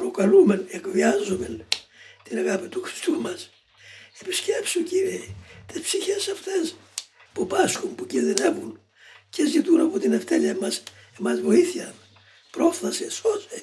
προκαλούμε, εκβιάζουμε την αγάπη του Χριστού μας. Επισκέψου Κύριε τις ψυχές αυτές που πάσχουν, που κινδυνεύουν και ζητούν από την ευτέλεια μας, εμάς βοήθεια. Πρόφθασε, σώσε.